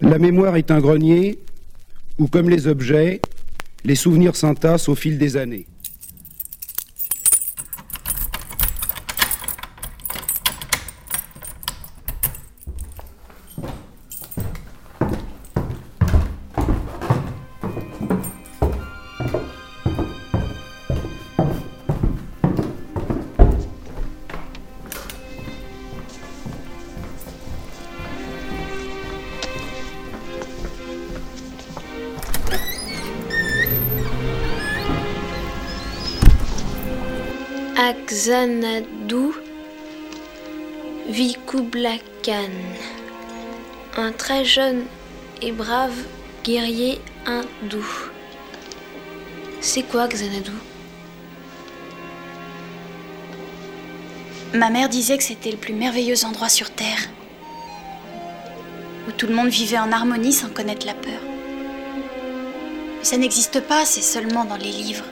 La mémoire est un grenier où, comme les objets, les souvenirs s'entassent au fil des années. Très jeune et brave guerrier hindou. C'est quoi Xanadu? Ma mère disait que c'était le plus merveilleux endroit sur Terre, où tout le monde vivait en harmonie sans connaître la peur. Mais ça n'existe pas, c'est seulement dans les livres.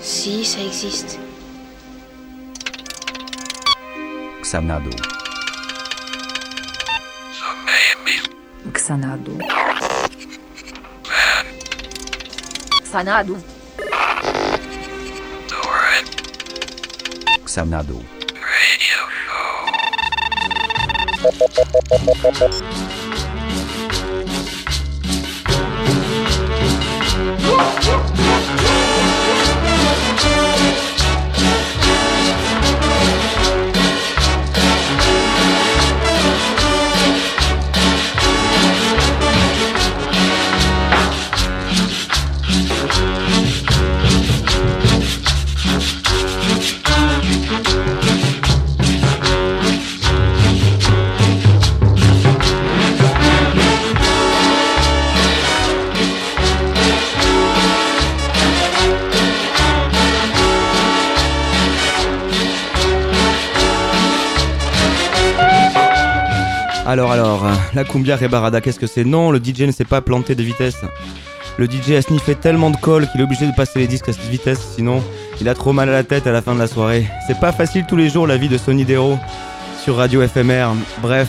Si, ça existe. Xanadu. sanado. Sanado. Sanado. Radio show. Alors, alors, la cumbia rebarada, qu'est-ce que c'est Non, le DJ ne s'est pas planté de vitesse. Le DJ a sniffé tellement de colle qu'il est obligé de passer les disques à cette vitesse, sinon il a trop mal à la tête à la fin de la soirée. C'est pas facile tous les jours la vie de Sonny Dero sur Radio FMR. Bref,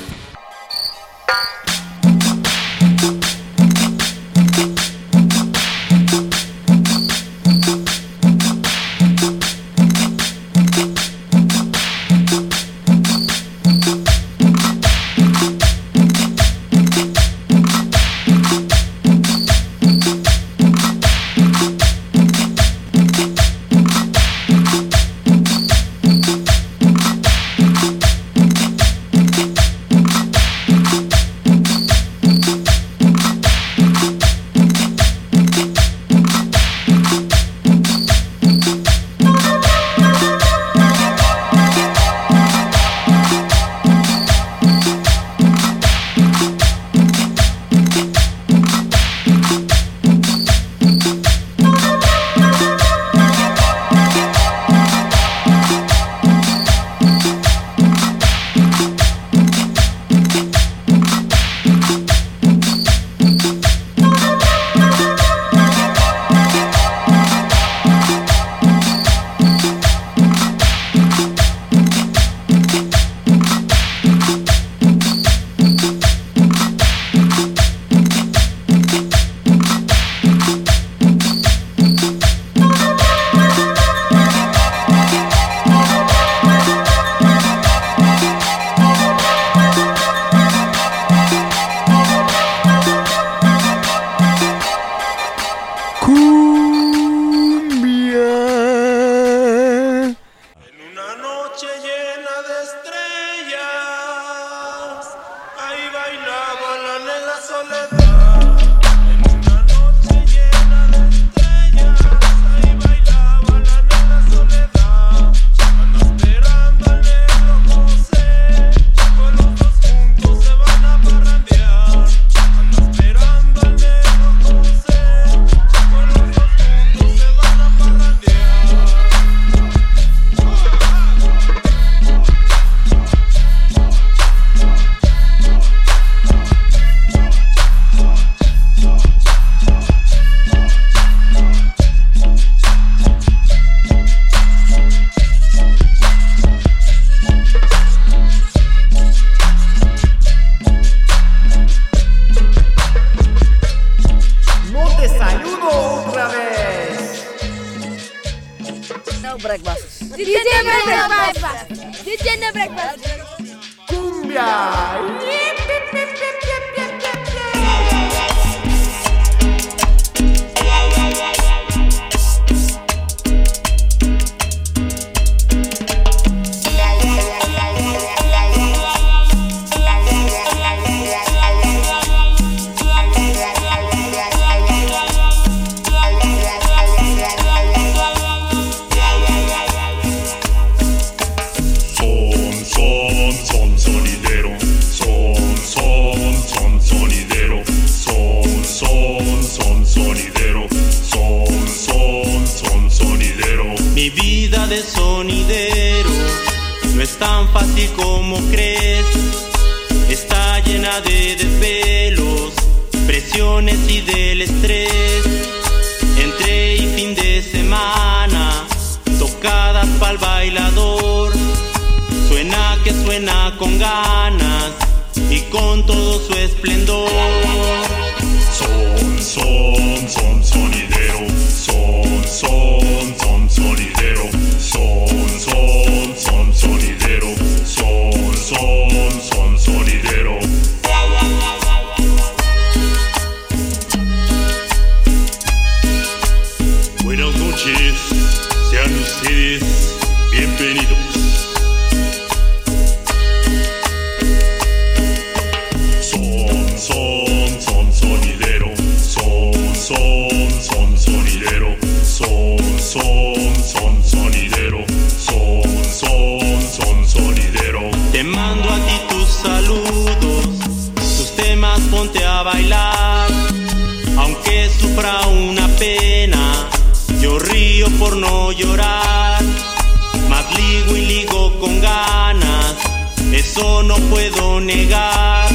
puedo negar.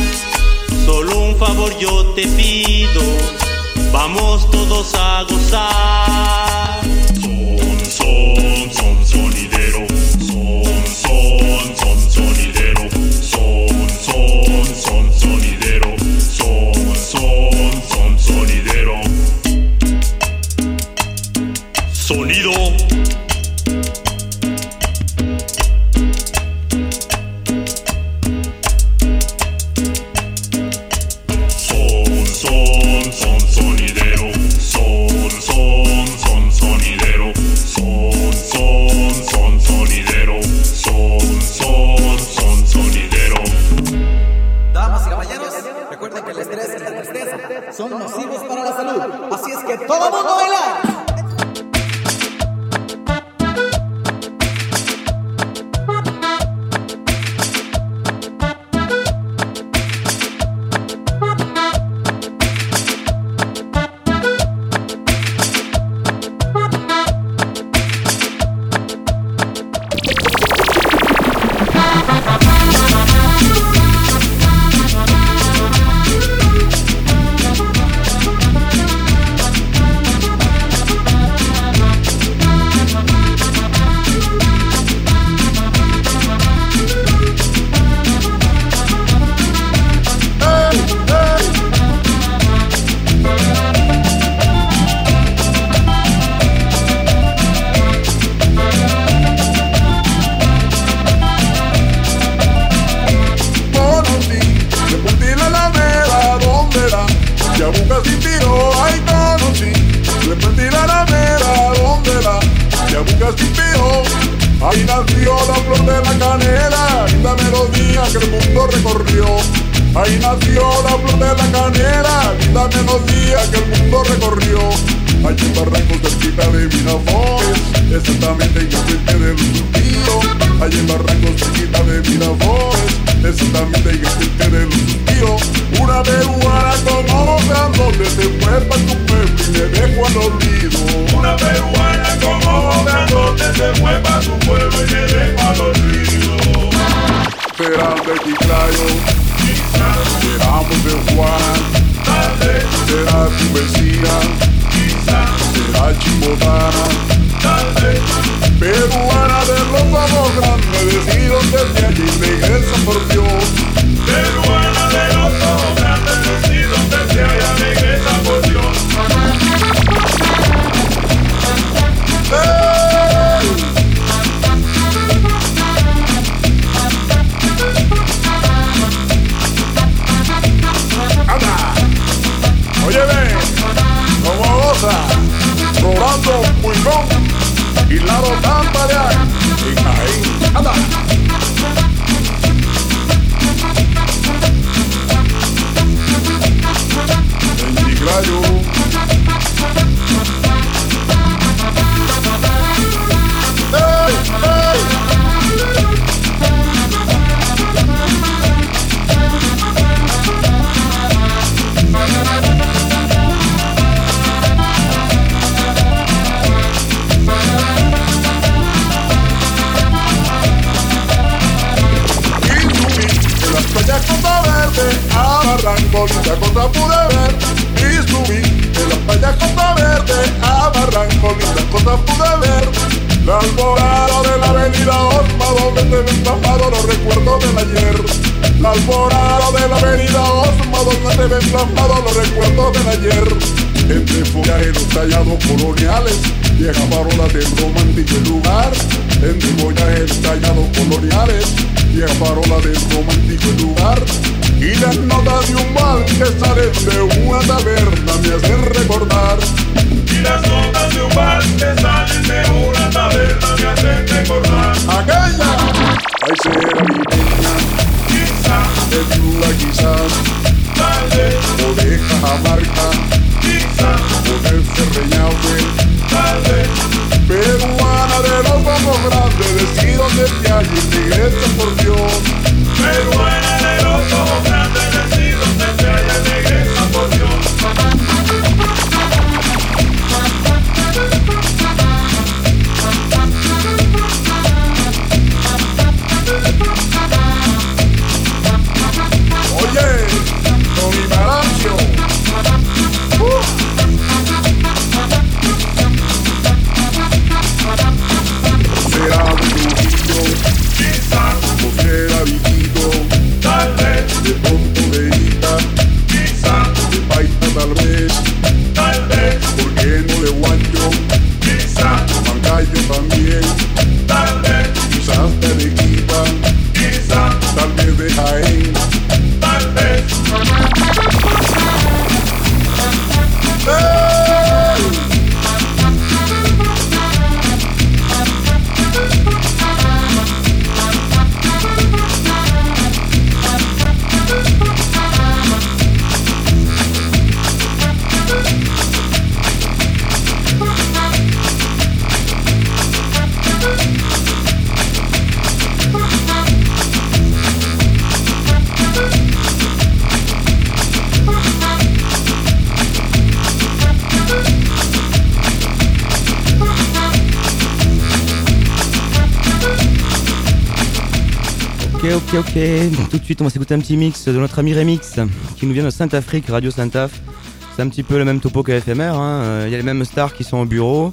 Solo un favor yo te pido, vamos todos a gozar. Y Ahí nació la flor de la canela Linda melodía que el mundo recorrió. Ahí nació la flor de la canela Linda melodía que el mundo recorrió. Allí en Barranco cerquita de Miraflores Exactamente en el frente del suspiro. Allí en Barranco cerquita de Miraflores de su camina y que de los tíos. Una de Guara con otra, donde te vuelva tu pueblo y te dejo al olvido. Una peruana con otra, donde te vuelva tu pueblo y te dejo al olvido. Será de Quitrayo, seramos de Juan, será tu vecina, será chimbotana. Peruana de ropa más grande, decidos desde allí regresan por Dios. Peruana de ropa más grande, decidos desde allá regresan por Dios. ¡Hey! Oye, ven, como goza, robando pulmón y la botan para. Y ahí, anda. En Chiclayo. La alborada de la avenida Osma donde te ven plasmado los recuerdos del ayer. La alborada de la avenida Osma donde te ven plasmado los recuerdos del ayer. Entre follajes tallados coloniales viejas parolas del romántico lugar. Entre follajes tallados coloniales viejas parolas del romántico lugar y las notas de un bar que salen de una taberna me hacen recordar. Y las notas de un bar que salen de una taberna me hacen recordar. Aquella ay será mi niña Quizá, desnuda quizás tal vez, o de Cajamarca quizá, o del Cerreñaue tal vez peruana de los ojos grandes decido desde allí esta porción Ok. Tout de suite, on va s'écouter un petit mix de notre ami Remix qui nous vient de Saint-Afrique, Radio Saint-Af. C'est un petit peu le même topo que FMR. hein. Euh, Il y a les mêmes stars qui sont au bureau,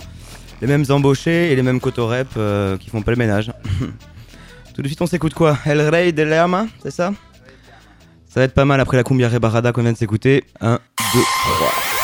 les mêmes embauchés et les mêmes cotorep euh, qui font pas le ménage. Tout de suite, on s'écoute quoi? El Rey de Lerma, c'est ça? Ça va être pas mal après la cumbia rebarada qu'on vient de s'écouter. 1, 2, 3.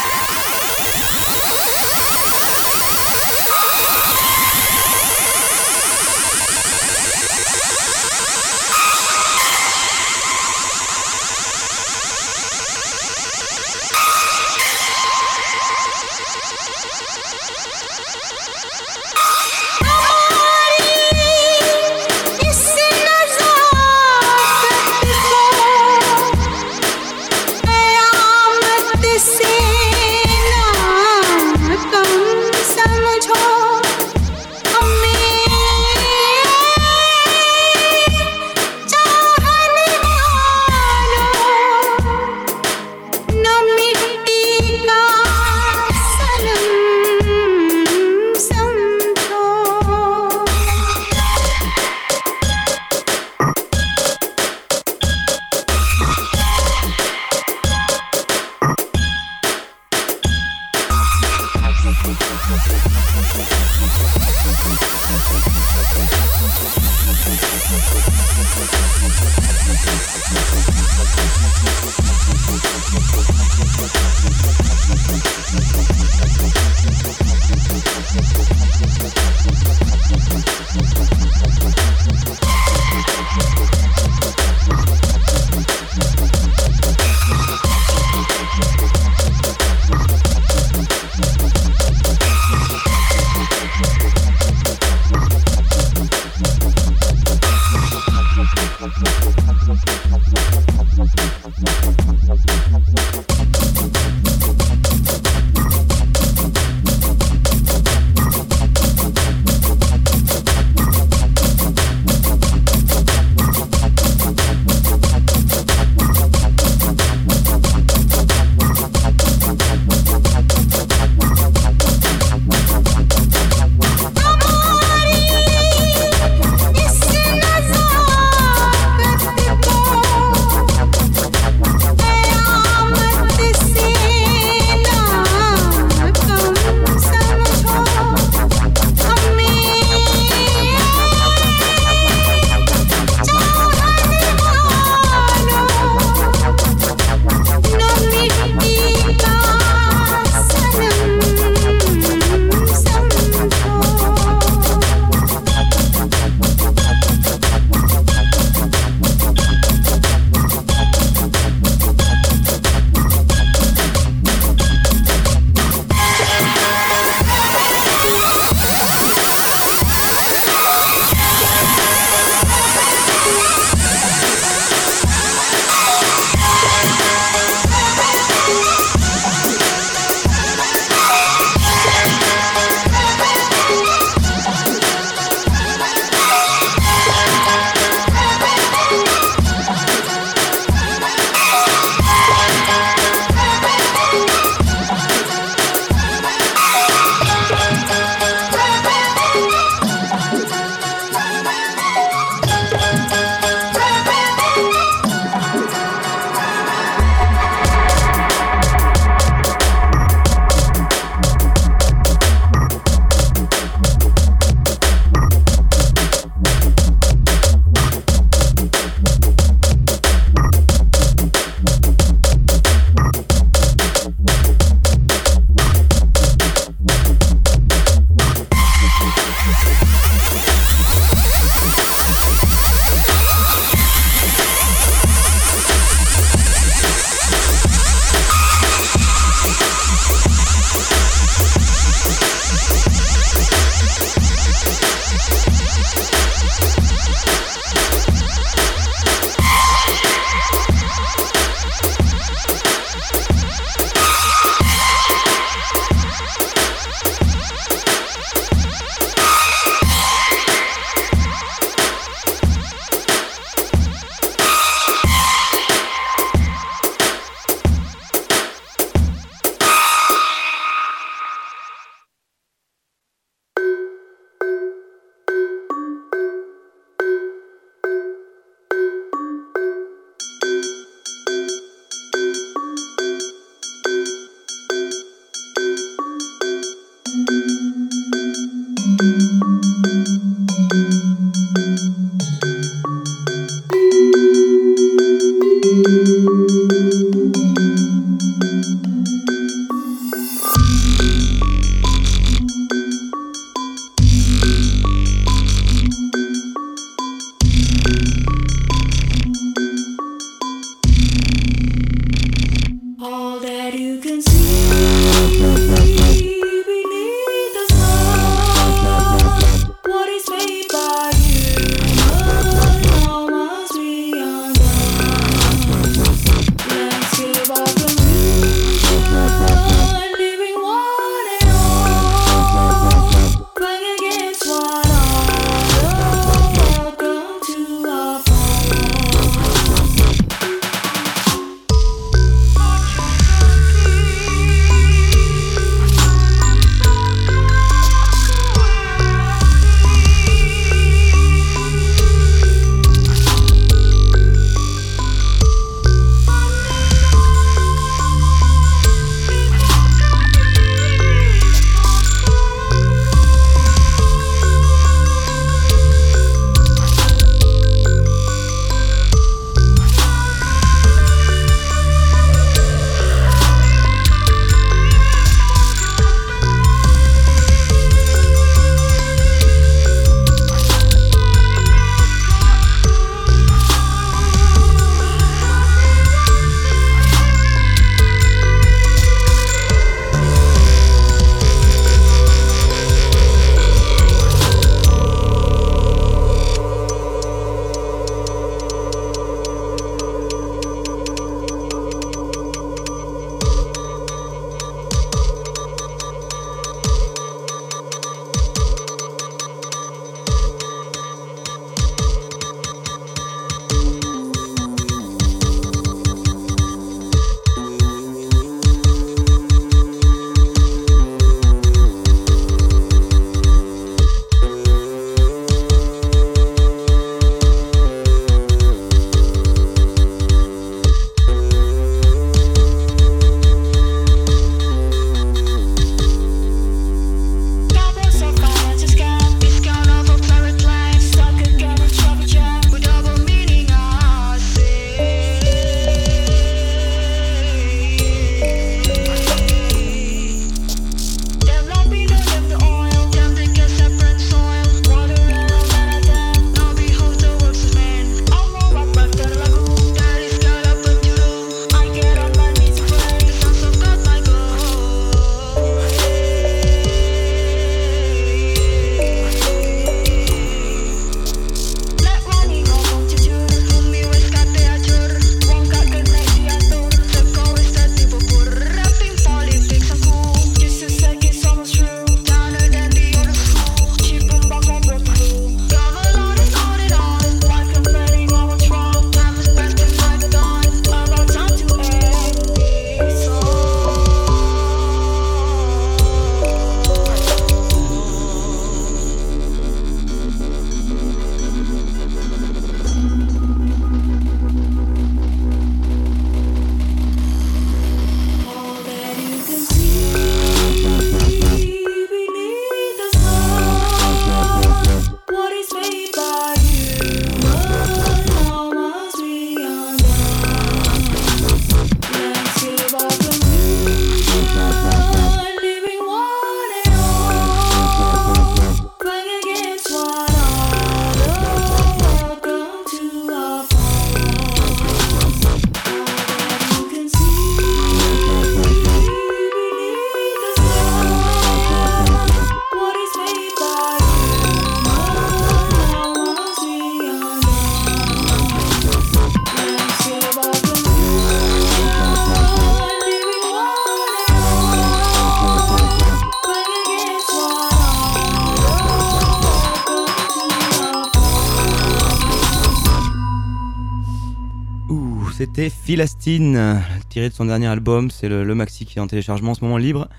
Tiré de son dernier album. C'est le, maxi qui est en téléchargement en ce moment libre.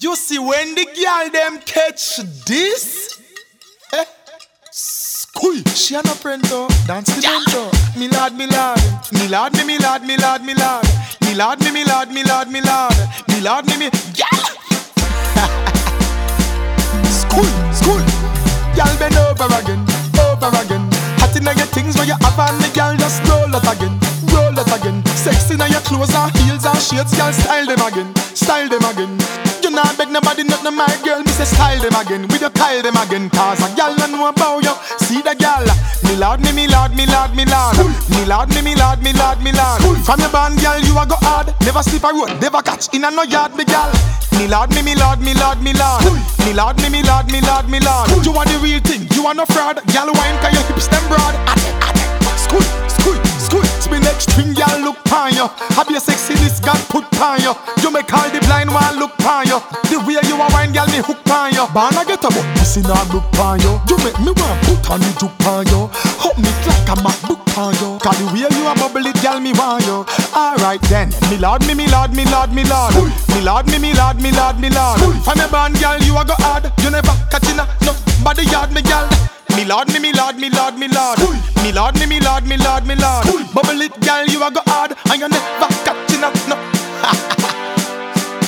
You see when the girl catch this, eh? Dance the. Me me me me me me me me lad, me me me me things you just again. Sexy inna your clothes and heels and shades, girl style them again, style them again. You not beg nobody, not no my girl, me say style them again, with your Kyle them again. Cause a girl no know about you, see the girl. Me lord, me me lord, me lord, me lord, me lord, me me lord, me lord, me lord. From your band, girl, you a go hard, never sleep a road, never catch in a no yard, me girl. Me lord, me me lord, me lord, me lord, me lord, me me lord, me lord, me lord. You are the real thing, you are no fraud, girl wine 'cause your hips them broad. Ate. School, school, school. Me next string, girl look pon you. Have your sexiness God put pon you. You make all the blind one look pon you. The way you a wine, girl me hook pon you. Born I get a but pussy not look pon you. You make me want put on the juke pon you. Hug me like a MacBook pon you. Cause the way you a bubble it, girl me want you. Alright then, me lord, me me lord, me lord, me lord, me lord, me me lord, me lord, me lord. From your band, girl, you a go hard. You never catch in a no body yard, me girl. Me lord, me me lord, me lord, me lord. Me lord, me me lord, me lord, me lord. Bubble it, girl, you a go hard, and you never catching up, no.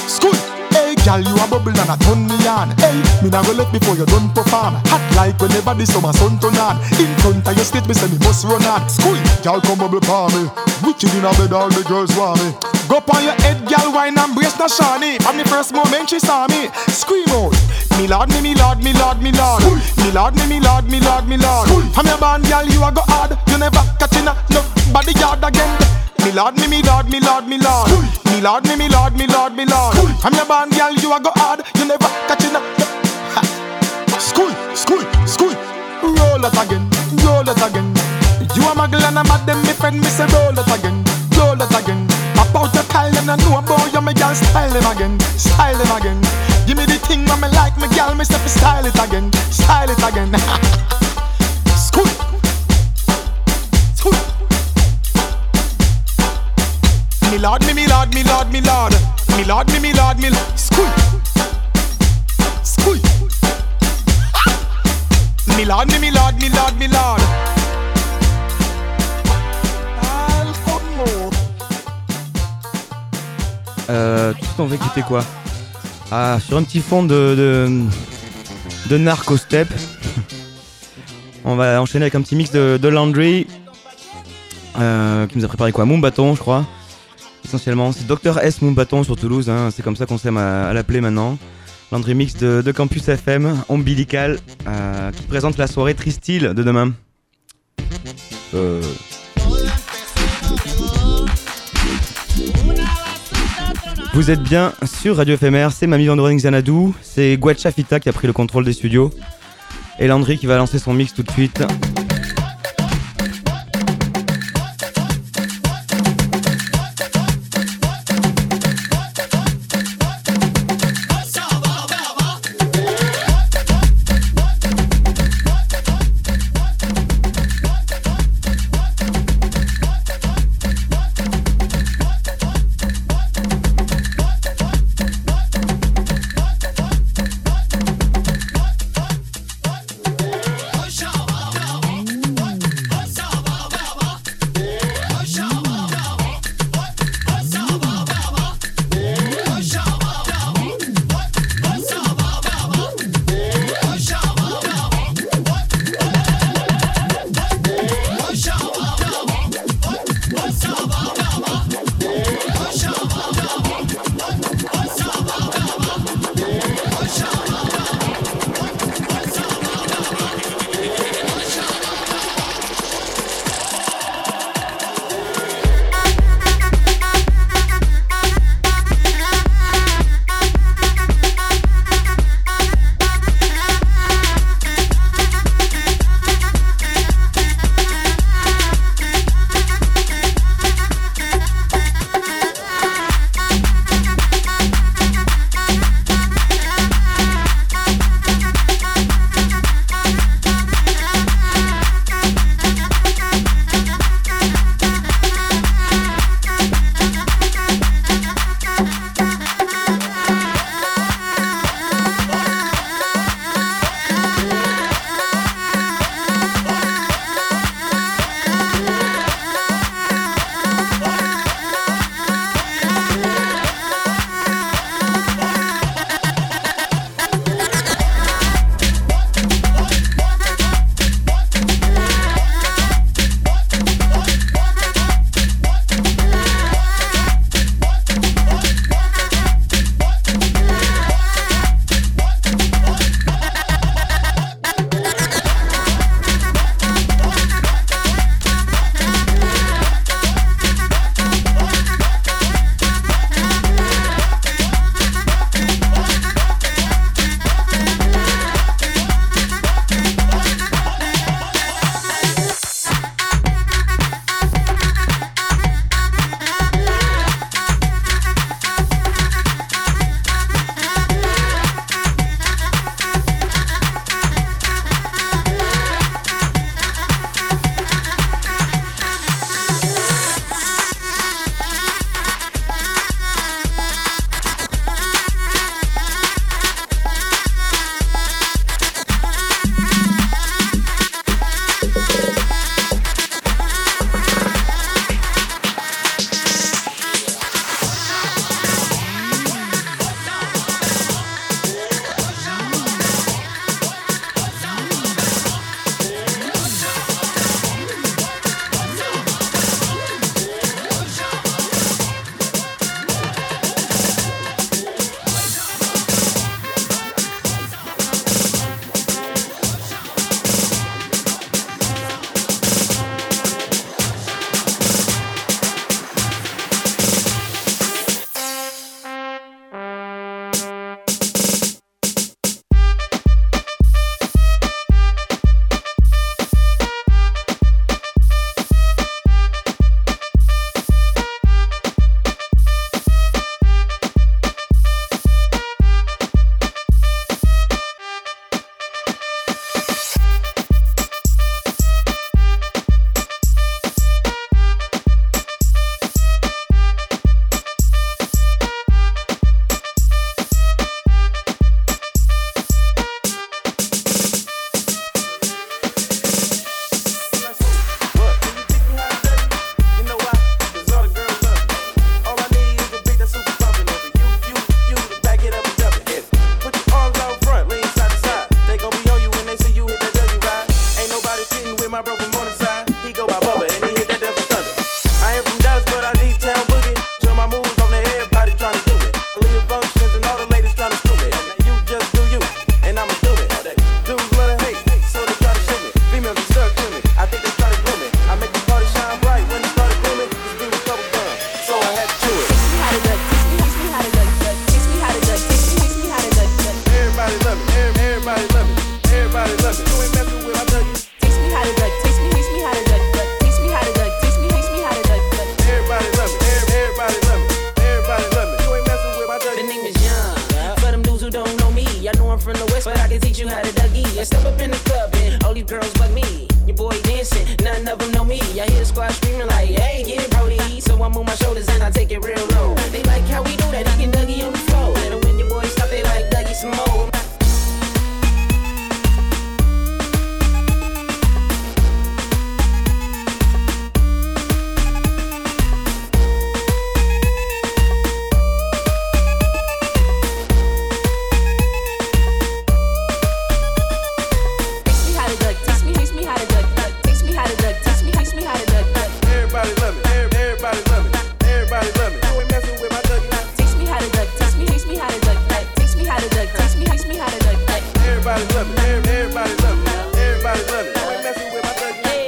School. Girl, you a bubble and a turn me on. Hey, me nah go let before you done perform. Hot like whenever the summer sun turn on. In front of your stage, me say me must run on. School. Girl, come bubble for me. Wicked in a bed, all the girls want me. Go on your head, girl, wine and brace the shawny. From the first moment she saw me, scream out. Me lord, me me lord, me lord, me lord. Me lord, me me lord, me lord, me lord. From your band, girl, you a go hard. You never catching a no body yard again. Me lord, me me lord, me lord, me lord. Me lord, me me lord, me lord, me lord. From your band, girl, you a go hard. You never catching a no. School, school, school. Roll it again, roll it again. You a muggle and a mad them, me friend, me say roll it again, roll it again. About your Kyle, them I know about you, me girl, style them again, style them again. Give me the thing, when me like me girl, me fi style it again, style it again. School, school. Me lord, me me lord, me lord, me lord, me lord, me me lord, me lord. School, school. Me lord, me me lord, me lord, me lord. Euh, tout qu'on va écouter quoi? Ah, sur un petit fond de, de, de narco step. On va enchaîner avec un petit mix de, de Landry. euh, qui nous a préparé quoi? Moumbaton, je crois. Essentiellement, c'est Dr S Moumbaton sur Toulouse. hein, c'est comme ça qu'on s'aime à, l'appeler maintenant. Landry Mix de, Campus FM, ombilical, euh, qui présente la soirée Tristil de demain. Euh, Vous êtes bien sur Radio FMR, c'est Mamie Vandering Xanadu, c'est Guacha Fita qui a pris le contrôle des studios. Et Landry qui va lancer son mix tout de suite.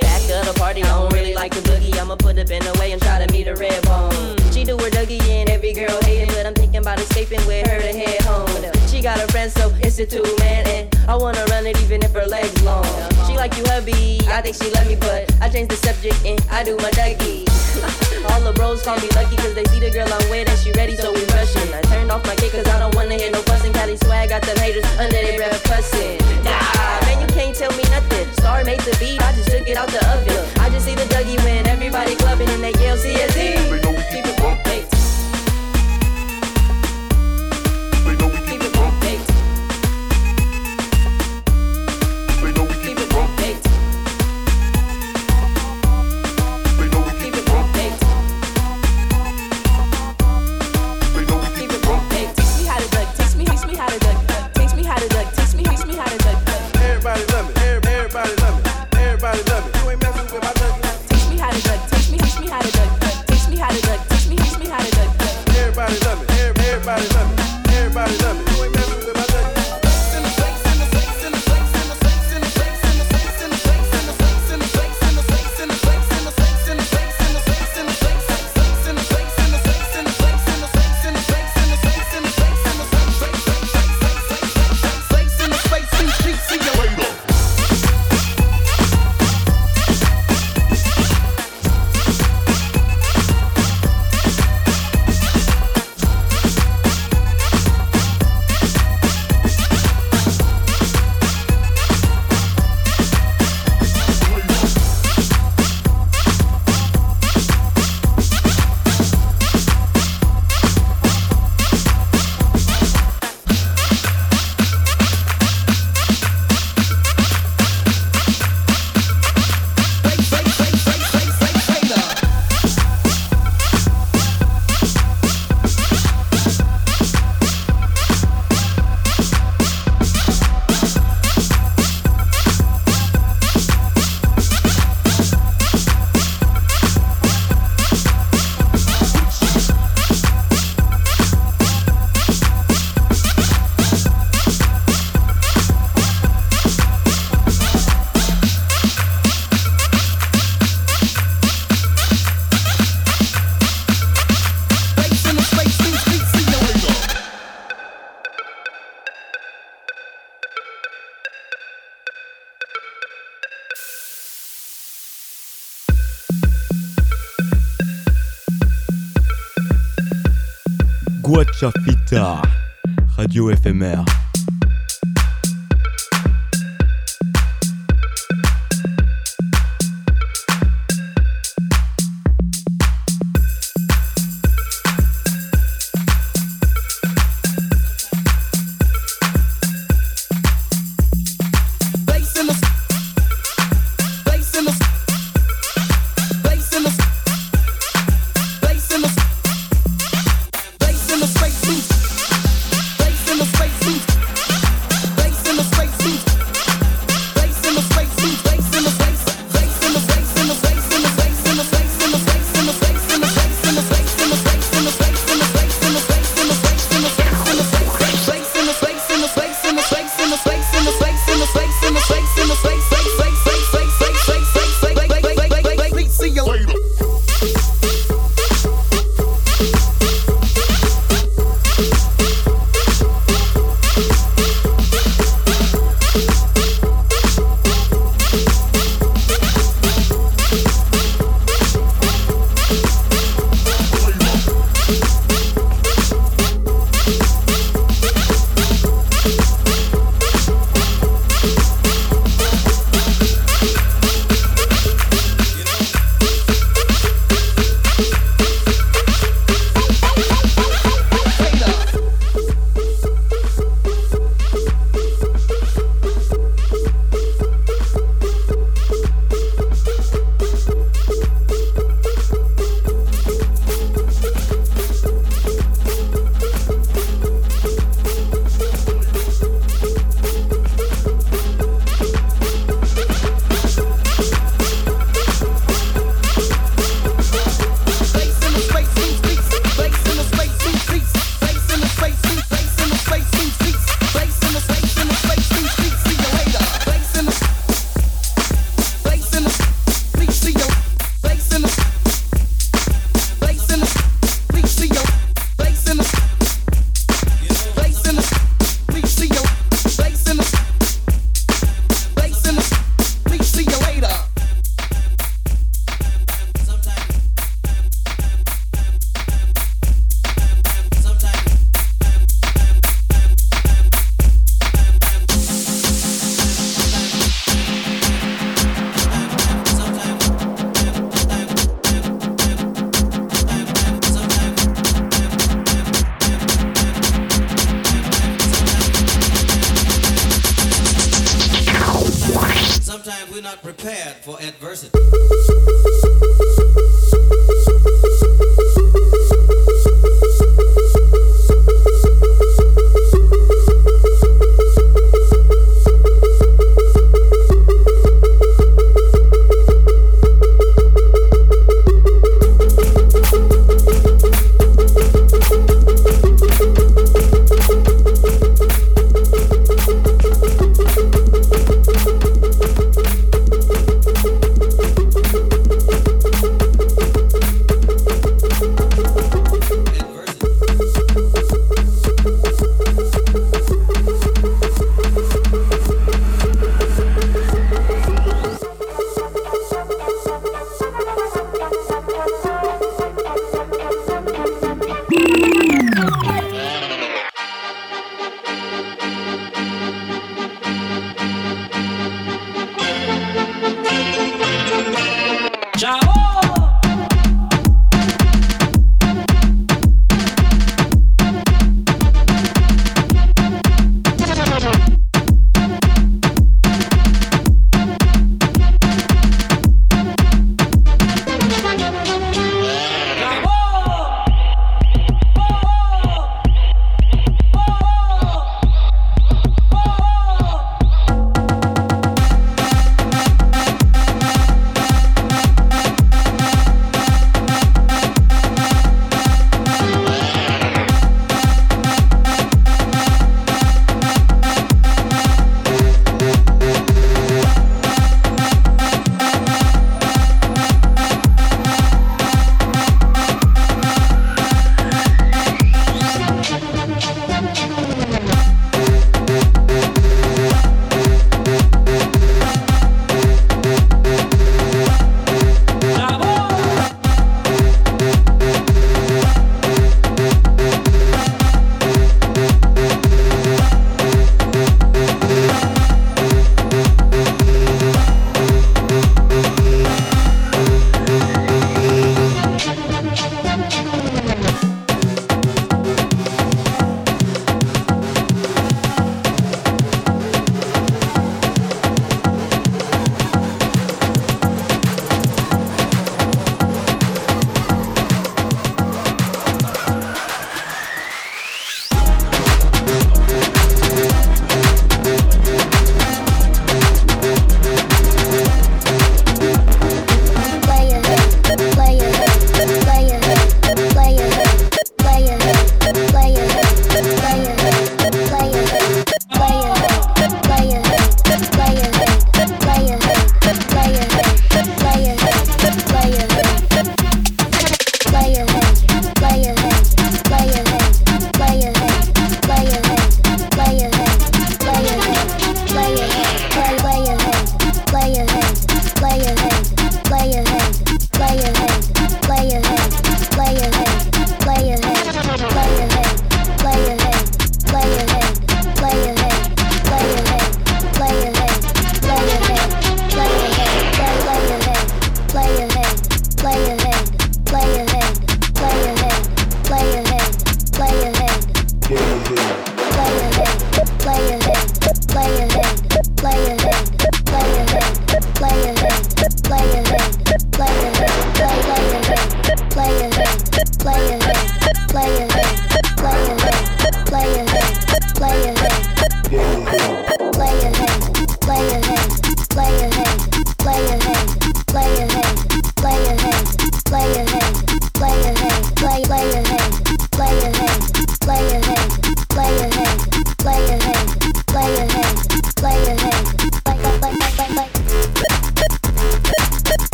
Back of the party, I don't really like the boogie. I'ma put up in the way and try to meet a red bone. She do her Dougie and every girl hate it, but I'm thinking about escaping with her to head home. She got a friend, so it's a two man, I wanna run it even if her legs long. She like you hubby, I think she love me, but I changed the subject and I do my Dougie. All the bros call me lucky cause they see the girl I'm with and she ready, so we rushing. I turned off my kick cause I don't wanna hear no fussing. Cali swag got them haters under their breath cussing. Nah, man, you can't tell me nothing. Star made the beat, I just took it out the oven. I just see the Dougie when everybody clubbing and they yell CSE. Keep it baked. Radio éphémère.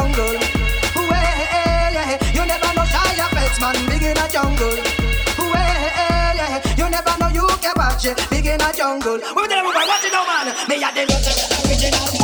jungle. Well, yeah. You never know shy of man big in a jungle. Well, yeah. You never know you can watch it big in a jungle. We're gonna move on, watch it now, man. Me a the original.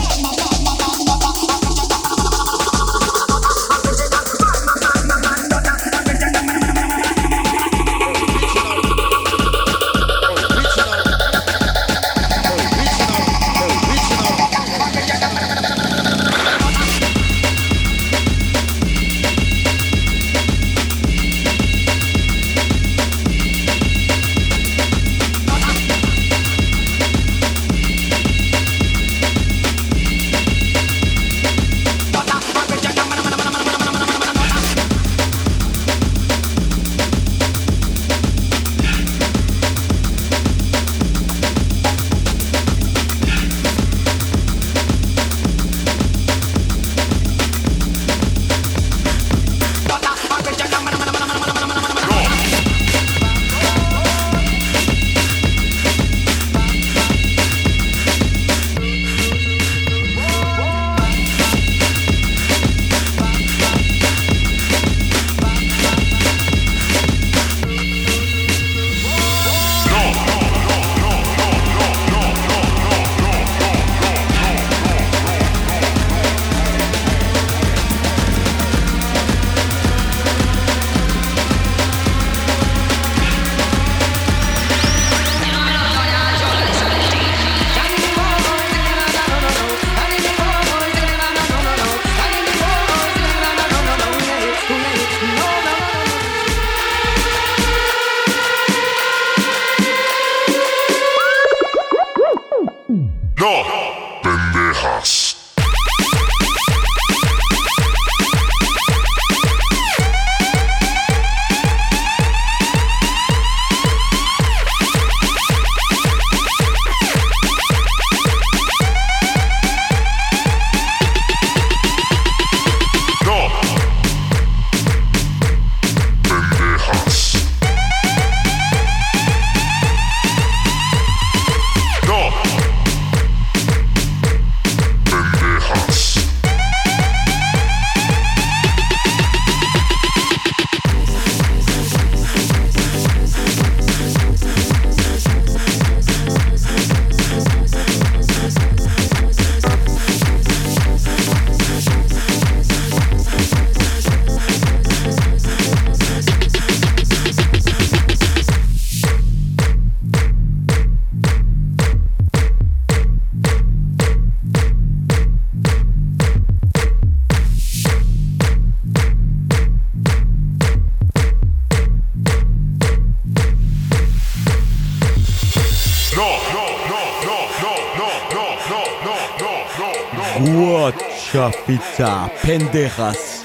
Pizza Penderas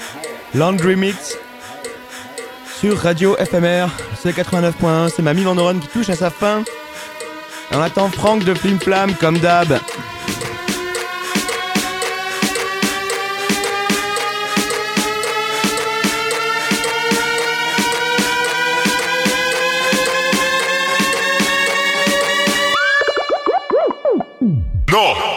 Laundry Mix sur Radio FMR, c'est 89.1, c'est ma Milan Run qui touche à sa fin. On attend Franck de Flim Flam comme d'hab. No,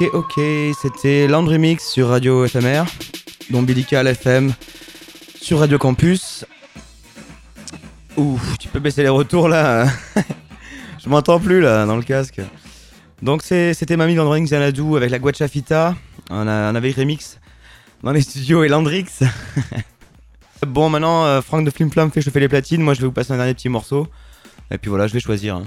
Ok, ok, c'était Landry Mix sur Radio FMR, d'Ombilical FM sur Radio Campus. Ouh, tu peux baisser les retours là. Je m'entends plus là dans le casque. Donc c'était Mamie Landring Xanadu avec la Guachafita. On, a, on avait remix dans les studios et Landrix. bon, maintenant euh, Franck de Flim Flam fait chauffer les platines. Moi je vais vous passer un dernier petit morceau. Et puis voilà, je vais choisir. hein.